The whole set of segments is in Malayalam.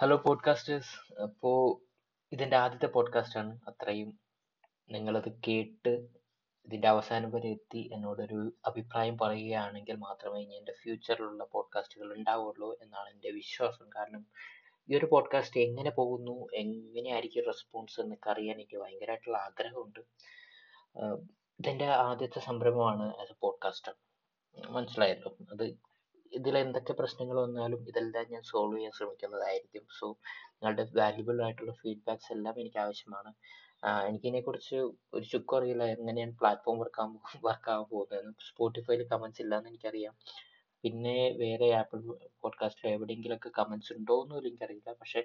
ഹലോ പോഡ്കാസ്റ്റേഴ്സ് അപ്പോൾ ഇതിന്റെ ആദ്യത്തെ പോഡ്കാസ്റ്റാണ് അത്രയും നിങ്ങളത് കേട്ട് ഇതിന്റെ അവസാനം വരെ എത്തി എന്നോടൊരു അഭിപ്രായം പറയുകയാണെങ്കിൽ മാത്രമേ ഇനി എന്റെ ഫ്യൂച്ചറിലുള്ള പോഡ്കാസ്റ്റുകൾ ഉണ്ടാവുള്ളൂ എന്നാണ് എന്റെ വിശ്വാസം. കാരണം ഈ ഒരു പോഡ്കാസ്റ്റ് എങ്ങനെ പോകുന്നു എങ്ങനെയായിരിക്കും റെസ്പോൺസ് എന്നൊക്കെ അറിയാൻ എനിക്ക് ഭയങ്കരമായിട്ടുള്ള ആഗ്രഹമുണ്ട്. ആഹ് ഇതെന്റെ ആദ്യത്തെ സംരംഭമാണ് ആസ് എ പോഡ്കാസ്റ്റർ മനസ്സിലായല്ലോ? അത് ഇതിൽ എന്തൊക്കെ പ്രശ്നങ്ങൾ വന്നാലും ഇതെല്ലാം ഞാൻ സോൾവ് ചെയ്യാൻ ശ്രമിക്കുന്നതായിരിക്കും. സോ നിങ്ങളുടെ വാല്യുബിൾ ആയിട്ടുള്ള ഫീഡ്ബാക്സ് എല്ലാം എനിക്ക് ആവശ്യമാണ്. എനിക്കിതിനെക്കുറിച്ച് ഒരു ചുക്കും അറിയില്ല. എങ്ങനെയാണ് പ്ലാറ്റ്ഫോം വർക്കാൻ വർക്കാകാൻ പോകുന്നതെന്ന് സ്പോട്ടിഫൈയിൽ കമൻസ് എനിക്ക് എനിക്കറിയാം. പിന്നെ വേറെ ആപ്പിൾ പോഡ്കാസ്റ്റിൽ എവിടെയെങ്കിലുമൊക്കെ കമൻസ് ഉണ്ടോ എന്നും എനിക്കറിയില്ല. പക്ഷേ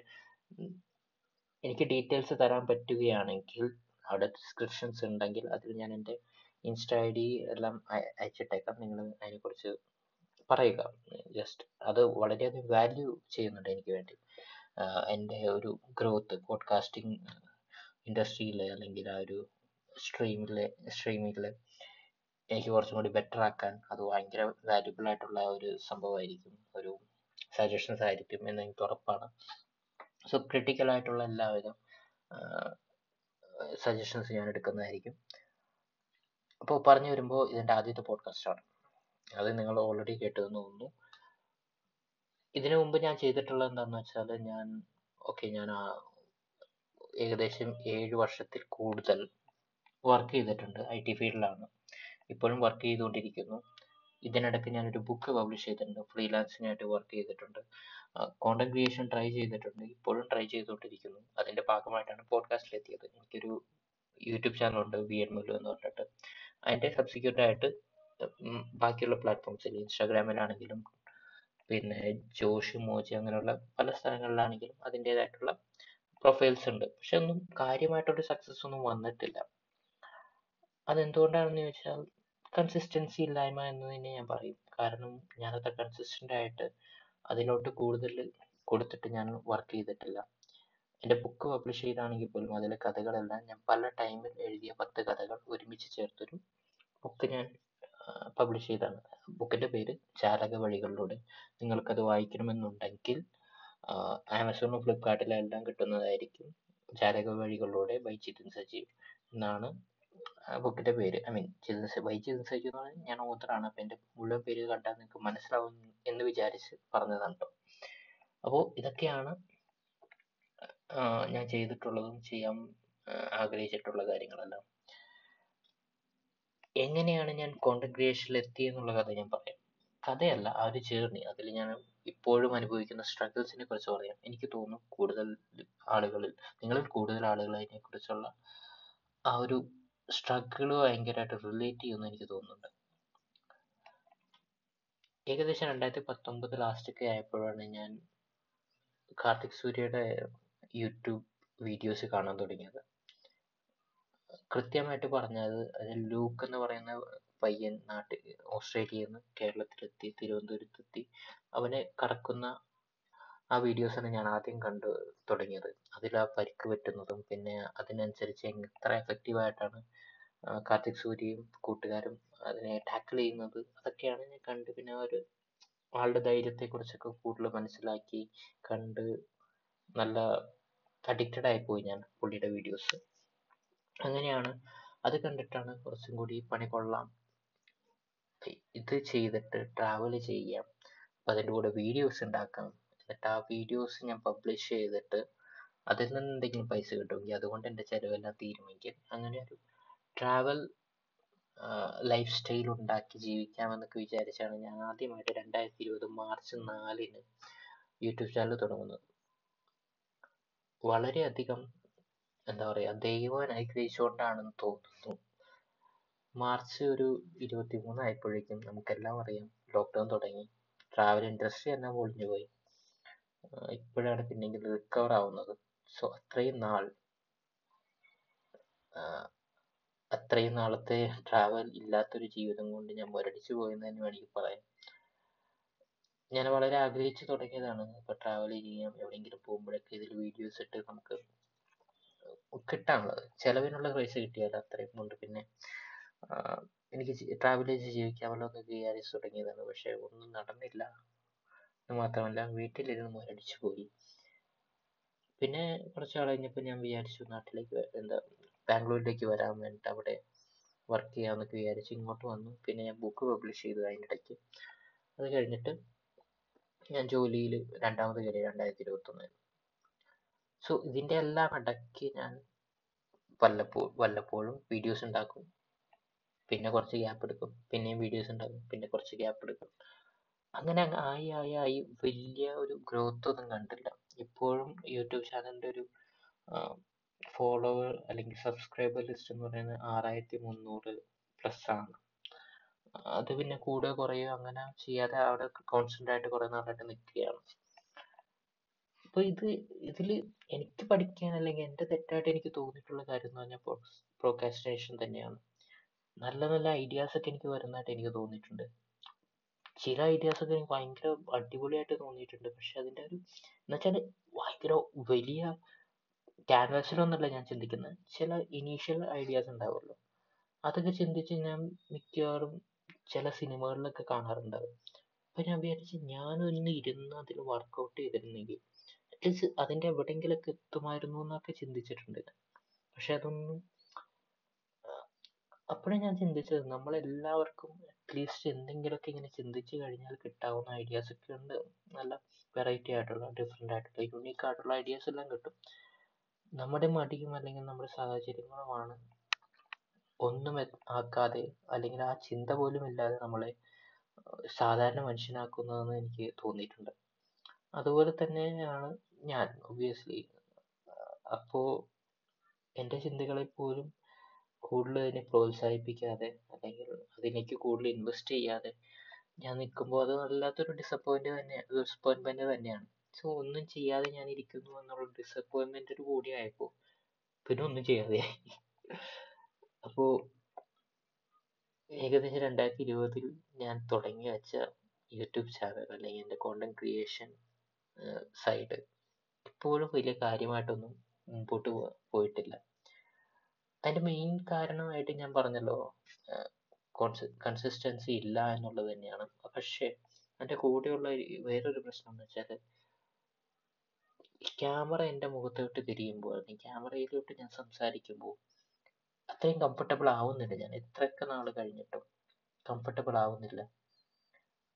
എനിക്ക് ഡീറ്റെയിൽസ് തരാൻ പറ്റുകയാണെങ്കിൽ അവിടെ ഡിസ്ക്രിപ്ഷൻസ് ഉണ്ടെങ്കിൽ അതിൽ ഞാൻ എന്റെ ഇൻസ്റ്റ ഐ ഡി എല്ലാം അയ- അയച്ചിട്ടേക്കാം. നിങ്ങൾ അതിനെക്കുറിച്ച് പറയുക. ജസ്റ്റ് അത് വളരെയധികം വാല്യൂ ചെയ്യുന്നുണ്ട് എനിക്ക് വേണ്ടി. എന്റെ ഒരു ഗ്രോത്ത് പോഡ്കാസ്റ്റിംഗ് ഇൻഡസ്ട്രിയിലെ അല്ലെങ്കിൽ ആ ഒരു സ്ട്രീമിലെ സ്ട്രീമിലെ എനിക്ക് കുറച്ചും കൂടി ബെറ്റർ ആക്കാൻ അത് ഭയങ്കര വാല്യുബിൾ ആയിട്ടുള്ള ഒരു സംഭവമായിരിക്കും. ഒരു സജഷൻസ് ആയിരിക്കും എന്ന് എനിക്ക് ഉറപ്പാണ്. സോ ക്രിട്ടിക്കൽ ആയിട്ടുള്ള എല്ലാവിധ സജഷൻസ് ഞാൻ എടുക്കുന്നതായിരിക്കും. അപ്പോൾ പറഞ്ഞു വരുമ്പോൾ ഇതിന്റെ ആദ്യത്തെ പോഡ്കാസ്റ്റാണ് അത് നിങ്ങൾ ഓൾറെഡി കേട്ടതെന്ന് തോന്നുന്നു. ഇതിനു മുമ്പ് ഞാൻ ചെയ്തിട്ടുള്ളത് എന്താണെന്ന് വെച്ചാൽ ഞാൻ ഓക്കെ ഞാൻ ഏകദേശം ഏഴ് വർഷത്തിൽ കൂടുതൽ വർക്ക് ചെയ്തിട്ടുണ്ട് ഐ ടി ഫീൽഡിലാണ്. ഇപ്പോഴും വർക്ക് ചെയ്തുകൊണ്ടിരിക്കുന്നു. ഇതിനിടയ്ക്ക് ഞാനൊരു ബുക്ക് പബ്ലിഷ് ചെയ്തിട്ടുണ്ട്. ഫ്രീലാൻസിനായിട്ട് വർക്ക് ചെയ്തിട്ടുണ്ട്. കോണ്ടന്റ് ക്രിയേഷൻ ട്രൈ ചെയ്തിട്ടുണ്ട്. ഇപ്പോഴും ട്രൈ ചെയ്തുകൊണ്ടിരിക്കുന്നു. അതിന്റെ ഭാഗമായിട്ടാണ് പോഡ്കാസ്റ്റിൽ എത്തിയത് എനിക്കൊരു യൂട്യൂബ് ചാനലുണ്ട് വി എൻ മുല്ലു എന്ന് പറഞ്ഞിട്ട്. അതിന്റെ സബ്സിക്യൂട്ട് ആയിട്ട് ബാക്കിയുള്ള പ്ലാറ്റ്ഫോംസിൽ ഇൻസ്റ്റാഗ്രാമിലാണെങ്കിലും പിന്നെ ജോഷ് മോജി അങ്ങനെയുള്ള പല സ്ഥലങ്ങളിലാണെങ്കിലും അതിന്റേതായിട്ടുള്ള പ്രൊഫൈൽസ് ഉണ്ട്. പക്ഷെ ഒന്നും കാര്യമായിട്ടൊരു സക്സസ് ഒന്നും വന്നിട്ടില്ല. അതെന്തുകൊണ്ടാണെന്ന് ചോദിച്ചാൽ കൺസിസ്റ്റൻസി ഇല്ലായ്മ എന്ന് തന്നെ ഞാൻ പറയും. കാരണം ഞാൻ ഞാനത്ര കൺസിസ്റ്റന്റ് ആയിട്ട് അതിലോട്ട് കൂടുതൽ കൊടുത്തിട്ട് ഞാൻ വർക്ക് ചെയ്തിട്ടില്ല. എന്റെ ബുക്ക് പബ്ലിഷ് ചെയ്താണെങ്കിൽ പോലും അതിലെ കഥകളെല്ലാം ഞാൻ പല ടൈമിൽ എഴുതിയ പത്ത് കഥകൾ ഒരുമിച്ച് ചേർത്തൊരു ബുക്ക് ഞാൻ പബ്ലിഷ് ചെയ്തതാണ് ബുക്കിന്റെ പേര് ചാലക വഴികളിലൂടെ നിങ്ങൾക്കത് വായിക്കണമെന്നുണ്ടെങ്കിൽ ആമസോണും ഫ്ലിപ്കാർട്ടിലും എല്ലാം കിട്ടുന്നതായിരിക്കും ചാലക വഴികളിലൂടെ ബൈ ചിതിൻ സജീവ് എന്നാണ് ബുക്കിന്റെ പേര്. I mean Chithin by Chithin Sajeev എന്ന് പറഞ്ഞാൽ ഞാൻ ഓത്തറാണ് അപ്പോൾ എന്റെ മുഴുവൻ പേര് കണ്ടാൽ നിങ്ങൾക്ക് മനസ്സിലാവും എന്ന് വിചാരിച്ച് പറഞ്ഞതാണ് കേട്ടോ അപ്പോൾ ഇതൊക്കെയാണ് ഞാൻ ചെയ്തിട്ടുള്ളതും ചെയ്യാൻ ആഗ്രഹിച്ചിട്ടുള്ള കാര്യങ്ങളെല്ലാം. എങ്ങനെയാണ് ഞാൻ കോണ്ടന്റ് ക്രിയേഷനിൽ എത്തിയെന്നുള്ള കഥ ഞാൻ പറയാം. കഥയല്ല ആ ഒരു ജേർണി അതിൽ ഞാൻ ഇപ്പോഴും അനുഭവിക്കുന്ന സ്ട്രഗിൾസിനെ കുറിച്ച് പറയാം. എനിക്ക് തോന്നുന്നു കൂടുതൽ ആളുകളിൽ നിങ്ങളിൽ കൂടുതൽ ആളുകൾ അതിനെ കുറിച്ചുള്ള ആ ഒരു സ്ട്രഗിൾ ഭയങ്കരമായിട്ട് റിലേറ്റ് ചെയ്യുമെന്ന് എനിക്ക് തോന്നുന്നുണ്ട്. ഏകദേശം രണ്ടായിരത്തി പത്തൊമ്പത് ലാസ്റ്റ് ഒക്കെ ആയപ്പോഴാണ് ഞാൻ കാർത്തിക് സൂര്യയുടെ യൂട്യൂബ് വീഡിയോസ് കാണാൻ തുടങ്ങിയത്. കൃത്യമായിട്ട് പറഞ്ഞത് അത് ലൂക്ക് എന്ന് പറയുന്ന പയ്യൻ നാട്ടിൽ ഓസ്ട്രേലിയയിൽ നിന്ന് കേരളത്തിലെത്തി തിരുവനന്തപുരത്തെത്തി. അവനെ കടക്കുന്ന ആ വീഡിയോസാണ് ഞാൻ ആദ്യം കണ്ടു തുടങ്ങിയത്. അതിൽ ആ പരിക്ക് പറ്റുന്നതും പിന്നെ അതിനനുസരിച്ച് എത്ര എഫക്റ്റീവ് ആയിട്ടാണ് ആ, കാർത്തിക് സൂര്യയും കൂട്ടുകാരും അതിനെ ടാക്കിൾ ചെയ്യുന്നത് അതൊക്കെയാണ് ഞാൻ കണ്ട് പിന്നെ ഒരു ആളുടെ ധൈര്യത്തെക്കുറിച്ചൊക്കെ കൂടുതൽ മനസ്സിലാക്കി കണ്ട് നല്ല അഡിക്റ്റഡ് ആയിപ്പോയി ഞാൻ പുള്ളിയുടെ വീഡിയോസ് അങ്ങനെയാണ്. അത് കണ്ടിട്ടാണ് കുറച്ചും കൂടി പണി കൊള്ളാം. ഇത് ചെയ്തിട്ട് ട്രാവൽ ചെയ്യാം. അപ്പം അതിന്റെ കൂടെ വീഡിയോസ് ഉണ്ടാക്കാം. എന്നിട്ട് ആ വീഡിയോസ് ഞാൻ പബ്ലിഷ് ചെയ്തിട്ട് അതിൽ നിന്ന് എന്തെങ്കിലും പൈസ കിട്ടുമെങ്കിൽ അതുകൊണ്ട് എന്റെ ചിലവെല്ലാം തീരുമെങ്കിൽ അങ്ങനെ ഒരു ട്രാവൽ ലൈഫ് സ്റ്റൈൽ ഉണ്ടാക്കി ജീവിക്കാമെന്നൊക്കെ വിചാരിച്ചാണ് ഞാൻ ആദ്യമായിട്ട് രണ്ടായിരത്തി ഇരുപത് മാർച്ച് നാലിന് യൂട്യൂബ് ചാനൽ തുടങ്ങുന്നത്. വളരെയധികം എന്താ പറയാ ദൈവം അനുഗ്രഹിച്ചുകൊണ്ടാണെന്ന് തോന്നുന്നു. മാർച്ച് ഒരു ഇരുപത്തി മൂന്നായപ്പോഴേക്കും നമുക്കെല്ലാം അറിയാം lockdown തുടങ്ങി. travel industry തന്നെ പൊളിഞ്ഞു പോയി. ഏർ ഇപ്പോഴാണ് പിന്നെങ്കിലും recover ആവുന്നത്. So അത്രയും നാൾ ഏർ അത്രയും നാളത്തെ ട്രാവൽ ഇല്ലാത്തൊരു ജീവിതം കൊണ്ട് ഞാൻ മുരടിച്ചു പോയെന്ന് തന്നെ വേണമെങ്കിൽ പറയാം. ഞാൻ വളരെ ആഗ്രഹിച്ചു തുടങ്ങിയതാണ്. ഇപ്പൊ ട്രാവൽ ചെയ്യാം എവിടെയെങ്കിലും പോകുമ്പോഴൊക്കെ ഇതിൽ വീഡിയോസ് ഇട്ട് നമുക്ക് കിട്ടാനുള്ളത്. ചിലവിനുള്ള പൈസ കിട്ടിയാൽ അത്രയും കൊണ്ട് പിന്നെ എനിക്ക് ട്രാവൽ ചെയ്ത് ജീവിക്കാമല്ലോ എന്ന് വിചാരിച്ച് തുടങ്ങിയതാണ്. പക്ഷെ ഒന്നും നടന്നില്ല. എന്ന് മാത്രമല്ല വീട്ടിലിരുന്ന് മുരടിച്ചു പോയി. പിന്നെ കുറച്ച് നാൾ കഴിഞ്ഞപ്പോൾ ഞാൻ വിചാരിച്ചു നാട്ടിലേക്ക് എന്താ ബാംഗ്ലൂരിലേക്ക് വരാൻ വേണ്ടിയിട്ട് അവിടെ വർക്ക് ചെയ്യാമെന്നൊക്കെ വിചാരിച്ച് ഇങ്ങോട്ട് വന്നു. പിന്നെ ഞാൻ ബുക്ക് പബ്ലിഷ് ചെയ്തു അതിന്റെ ഇടയ്ക്ക്. അത് കഴിഞ്ഞിട്ട് ഞാൻ ജോലിയിൽ രണ്ടാമത് കയറി രണ്ടായിരത്തി ഇരുപത്തൊന്നിൽ സോ ഇതിന്റെ എല്ലാം ഇടയ്ക്ക് ഞാൻ വല്ലപ്പോ വല്ലപ്പോഴും വീഡിയോസ് ഉണ്ടാക്കും. പിന്നെ കുറച്ച് ഗ്യാപ്പ് എടുക്കും. പിന്നെയും വീഡിയോസ് ഉണ്ടാക്കും. പിന്നെ കുറച്ച് ഗ്യാപ്പ് എടുക്കും. അങ്ങനെ അങ്ങ് ആയി ആയി ആയി വലിയ ഒരു ഗ്രോത്ത് ഒന്നും കണ്ടില്ല. ഇപ്പോഴും യൂട്യൂബ് ചാനലിന്റെ ഒരു ഫോളോവർ അല്ലെങ്കിൽ സബ്സ്ക്രൈബർ ലിസ്റ്റ് എന്ന് പറയുന്നത് ആറായിരത്തി മുന്നൂറ് പ്ലസ് ആണ്. അത് പിന്നെ കൂടുക കുറയുക അങ്ങനെ ചെയ്യാതെ അവിടെ കോൺസ്റ്റന്റ് ആയിട്ട് കുറേ നാളായിട്ട് നിൽക്കുകയാണ് അപ്പൊ ഇത് ഇതിൽ എനിക്ക് പഠിക്കാൻ അല്ലെങ്കിൽ എന്റെ തെറ്റായിട്ട് എനിക്ക് തോന്നിയിട്ടുള്ള കാര്യം എന്ന് പറഞ്ഞാൽ പ്രോക്കാസ്റ്റിനേഷൻ തന്നെയാണ്. നല്ല നല്ല ഐഡിയാസ് ഒക്കെ എനിക്ക് വരുന്നതായിട്ട് എനിക്ക് തോന്നിയിട്ടുണ്ട്. ചില ഐഡിയാസ് ഒക്കെ എനിക്ക് ഭയങ്കര അടിപൊളിയായിട്ട് തോന്നിയിട്ടുണ്ട്. പക്ഷെ അതിന്റെ ഒരു എന്നുവെച്ചാൽ ഭയങ്കര വലിയ ക്യാൻവാസിലൊന്നല്ല ഞാൻ ചിന്തിക്കുന്നത് ചില ഇനീഷ്യൽ ഐഡിയാസ് ഉണ്ടാവുമല്ലോ. അതൊക്കെ ചിന്തിച്ച് ഞാൻ മിക്കവാറും ചില സിനിമകളിലൊക്കെ കാണാറുണ്ട്. അപ്പൊ ഞാൻ വിചാരിച്ചു ഞാനൊന്ന് ഇരുന്ന് അതിൽ വർക്കൗട്ട് ചെയ്തിരുന്നെങ്കിൽ അറ്റ്ലീസ്റ്റ് അതിന്റെ എവിടെയെങ്കിലൊക്കെ എത്തുമായിരുന്നു എന്നൊക്കെ ചിന്തിച്ചിട്ടുണ്ട്. പക്ഷെ അതൊന്നും അപ്പോഴേ ഞാൻ ചിന്തിച്ചത് നമ്മളെല്ലാവർക്കും അറ്റ്ലീസ്റ്റ് എന്തെങ്കിലുമൊക്കെ ഇങ്ങനെ ചിന്തിച്ച് കഴിഞ്ഞാൽ കിട്ടാവുന്ന ഐഡിയാസ് ഒക്കെ ഉണ്ട്. നല്ല വെറൈറ്റി ആയിട്ടുള്ള ഡിഫറെന്റ് ആയിട്ടുള്ള യുണീക്ക് ആയിട്ടുള്ള ഐഡിയാസ് എല്ലാം കിട്ടും. നമ്മുടെ മടിയും അല്ലെങ്കിൽ നമ്മുടെ സാഹചര്യങ്ങളുമാണ് ഒന്നും ആക്കാതെ അല്ലെങ്കിൽ ആ ചിന്ത പോലും ഇല്ലാതെ നമ്മളെ സാധാരണ മനുഷ്യനാക്കുന്നതെന്ന് എനിക്ക് തോന്നിയിട്ടുണ്ട്. അതുപോലെ തന്നെയാണ് ഞാൻ ഒബ്വിയസ്ലി അപ്പോൾ എന്റെ ചിന്തകളെ പോലും കൂടുതൽ അതിനെ പ്രോത്സാഹിപ്പിക്കാതെ അല്ലെങ്കിൽ അതിലേക്ക് കൂടുതൽ ഇൻവെസ്റ്റ് ചെയ്യാതെ ഞാൻ നിൽക്കുമ്പോൾ അത് വല്ലാത്തൊരു ഡിസപ്പോയിന്റ് തന്നെ ഡിസപ്പോയിൻമെന്റ് തന്നെയാണ്. സോ ഒന്നും ചെയ്യാതെ ഞാൻ ഇരിക്കുന്നു എന്നുള്ള ഡിസപ്പോയിൻമെന്റ് കൂടി ആയപ്പോൾ പിന്നെ ഒന്നും ചെയ്യാതെ അപ്പോൾ ഏകദേശം രണ്ടായിരത്തി ഇരുപതിൽ ഞാൻ തുടങ്ങി വെച്ച യൂട്യൂബ് ചാനൽ അല്ലെങ്കിൽ എന്റെ കോണ്ടന്റ് ക്രിയേഷൻ സൈഡ് ഇപ്പോഴും വലിയ കാര്യമായിട്ടൊന്നും മുമ്പോട്ട് പോ- പോയിട്ടില്ല. അതിന്റെ മെയിൻ കാരണമായിട്ട് ഞാൻ പറഞ്ഞല്ലോ കൺസിസ്റ്റൻസി ഇല്ല എന്നുള്ളത് തന്നെയാണ്. പക്ഷേ എന്റെ കൂടെയുള്ള വേറൊരു പ്രശ്നം എന്ന് വെച്ചാൽ ക്യാമറ എന്റെ മുഖത്തോട്ട് തിരിയുമ്പോൾ അല്ലെങ്കിൽ ക്യാമറയിലോട്ട് ഞാൻ സംസാരിക്കുമ്പോൾ അത്രയും കംഫർട്ടബിൾ ആവുന്നില്ല ഞാൻ. എത്രയൊക്കെ നാൾ കഴിഞ്ഞിട്ടും കംഫർട്ടബിൾ ആവുന്നില്ല.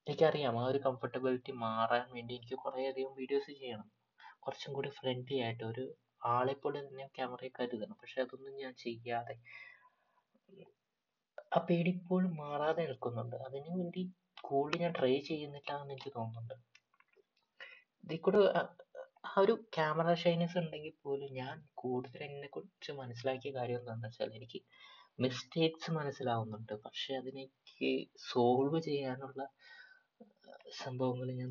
എനിക്കറിയാം ആ ഒരു കംഫർട്ടബിലിറ്റി മാറാൻ വേണ്ടി എനിക്ക് കുറേയധികം വീഡിയോസ് ചെയ്യണം. കുറച്ചും കൂടി ഫ്രണ്ട്ലി ആയിട്ട് ഒരു ആളെപ്പോലെ പോലെ തന്നെ ക്യാമറയെ കരുതണം. പക്ഷെ അതൊന്നും ഞാൻ ചെയ്യാതെ ആ പേടി ഇപ്പോഴും മാറാതെ നിൽക്കുന്നുണ്ട്. അതിനു വേണ്ടി കൂടുതൽ ഞാൻ ട്രൈ ചെയ്യുന്നില്ല എന്ന് എനിക്ക് തോന്നുന്നുണ്ട്. ഇതിൽ കൂടെ ആ- ഒരു ക്യാമറ ഷൈനസ് ഉണ്ടെങ്കിൽ പോലും ഞാൻ കൂടുതൽ എന്നെ കുറിച്ച് മനസ്സിലാക്കിയ കാര്യം എന്താണെന്ന് വെച്ചാൽ എനിക്ക് മിസ്റ്റേക്സ് മനസ്സിലാവുന്നുണ്ട്. പക്ഷെ അതിനെനിക്ക് സോൾവ് ചെയ്യാനുള്ള സംഭവങ്ങൾ ഞാൻ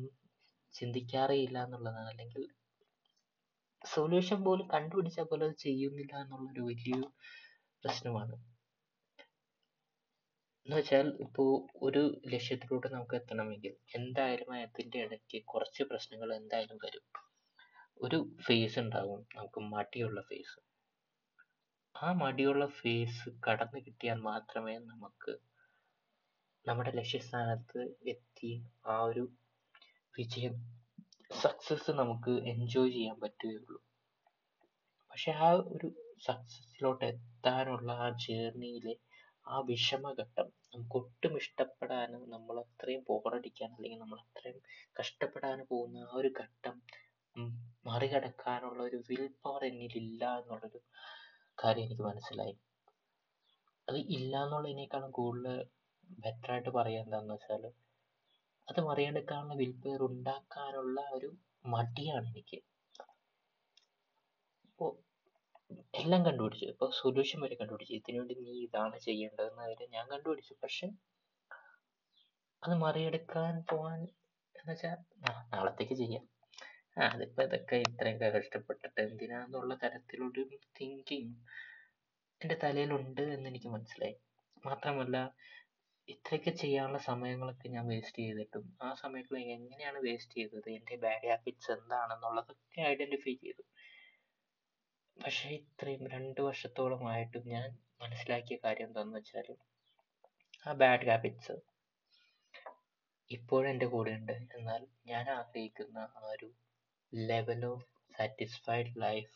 ചിന്തിക്കാറേ ഇല്ല എന്നുള്ളതാണ്. അല്ലെങ്കിൽ സൊല്യൂഷൻ പോലും കണ്ടുപിടിച്ചാൽ പോലും അത് ചെയ്യുന്നില്ല എന്നുള്ളൊരു വലിയൊരു പ്രശ്നമാണ്. എന്ന് വെച്ചാൽ ഇപ്പോൾ ഒരു ലക്ഷ്യത്തിലോട്ട് നമുക്ക് എത്തണമെങ്കിൽ എന്തായാലും അതിന്റെ ഇടയ്ക്ക് കുറച്ച് പ്രശ്നങ്ങൾ എന്തായാലും വരും. ഒരു ഫേസ് ഉണ്ടാവും നമുക്ക് മടിയുള്ള ഫേസ് ആ മടിയുള്ള ഫേസ് കടന്നു കിട്ടിയാൽ മാത്രമേ നമുക്ക് നമ്മുടെ ലക്ഷ്യസ്ഥാനത്ത് എത്തി ആ ഒരു വിജയം സക്സസ് നമുക്ക് എൻജോയ് ചെയ്യാൻ പറ്റുകയുള്ളൂ. പക്ഷെ ആ ഒരു സക്സസ്സിലോട്ട് എത്താനുള്ള ആ ജേർണിയിലെ ആ വിഷമഘട്ടം നമുക്ക് ഒട്ടും ഇഷ്ടപ്പെടാനും നമ്മൾ അത്രയും പോറടിക്കാൻ അല്ലെങ്കിൽ നമ്മൾ അത്രയും കഷ്ടപ്പെടാൻ പോകുന്ന ആ ഒരു ഘട്ടം ഉം മറികടക്കാനുള്ള ഒരു വിൽ പവർ എന്നിലില്ല എന്നുള്ളൊരു കാര്യം എനിക്ക് മനസ്സിലായി. അത് ഇല്ല എന്നുള്ളതിനേക്കാളും കൂടുതൽ ബെറ്റർ ആയിട്ട് പറയാൻ എന്താണെന്ന് വെച്ചാൽ അത് മറികടക്കാനുള്ള വിൽ പവർ ഉണ്ടാക്കാനുള്ള ഒരു മടിയാണ് എനിക്ക്. അപ്പോൾ എല്ലാം കണ്ടുപിടിച്ചു. ഇപ്പോൾ സൊല്യൂഷൻ വരെ കണ്ടുപിടിച്ചു. ഇതിനു വേണ്ടി നീ ഇതാണ് ചെയ്യേണ്ടതെന്ന് വരെ ഞാൻ കണ്ടുപിടിച്ചു. പക്ഷെ അത് മറികടക്കാൻ പോവാൻ എന്ന് വെച്ചാൽ നാളത്തേക്ക് ചെയ്യാം. ആ അതിപ്പോൾ ഇതൊക്കെ ഇത്രയൊക്കെ കഷ്ടപ്പെട്ടിട്ട് എന്തിനാന്നുള്ള തരത്തിലൊരു തിങ്കിങ് എന്റെ തലയിലുണ്ട് എന്ന് എനിക്ക് മനസ്സിലായി. മാത്രമല്ല ഇത്രയൊക്കെ ചെയ്യാനുള്ള സമയങ്ങളൊക്കെ ഞാൻ വേസ്റ്റ് ചെയ്തിട്ടും ആ സമയത്ത് എങ്ങനെയാണ് വേസ്റ്റ് ചെയ്തത് എന്റെ ബാഡ് ഹാബിറ്റ്സ് എന്താണെന്നുള്ളതൊക്കെ ഐഡന്റിഫൈ ചെയ്തു. പക്ഷേ ഇത്രയും രണ്ട് വർഷത്തോളമായിട്ടും ഞാൻ മനസ്സിലാക്കിയ കാര്യം എന്താണെന്ന് വെച്ചാൽ ആ ബാഡ് ഹാബിറ്റ്സ് കൂടെ ഉണ്ട് എന്നാൽ ഞാൻ ആഗ്രഹിക്കുന്ന ആ ഒരു level of satisfied life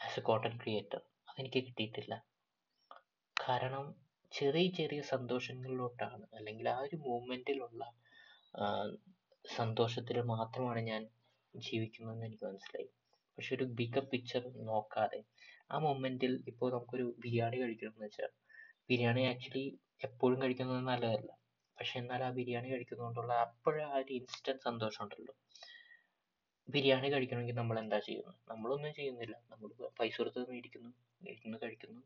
as a content creator അതെനിക്ക് കിട്ടിയിട്ടില്ല. കാരണം ചെറിയ ചെറിയ സന്തോഷങ്ങളിലോട്ടാണ്. അല്ലെങ്കിൽ ആ ഒരു മൂമെന്റിലുള്ള സന്തോഷത്തിൽ മാത്രമാണ് ഞാൻ ജീവിക്കുന്നതെന്ന് എനിക്ക് മനസ്സിലായി. പക്ഷെ ഒരു ബിഗർ പിക്ചർ നോക്കാതെ ആ മൊമെന്റിൽ ഇപ്പോൾ നമുക്കൊരു ബിരിയാണി കഴിക്കണം എന്ന് വെച്ചാൽ ബിരിയാണി ആക്ച്വലി എപ്പോഴും കഴിക്കുന്നത് നല്ലതല്ല. പക്ഷെ എന്നാൽ ആ ബിരിയാണി കഴിക്കുന്നതുകൊണ്ടുള്ള അപ്പോഴാ ആ ഒരു ഇൻസ്റ്റന്റ് സന്തോഷം ഉണ്ടല്ലോ. ബിരിയാണി കഴിക്കണമെങ്കിൽ നമ്മൾ എന്താ ചെയ്യുന്നത്? നമ്മളൊന്നും ചെയ്യുന്നില്ല. നമ്മൾ പൈസ കൊടുത്ത് മേടിക്കുന്നു. മേടിക്കുന്നു കഴിക്കുന്നു.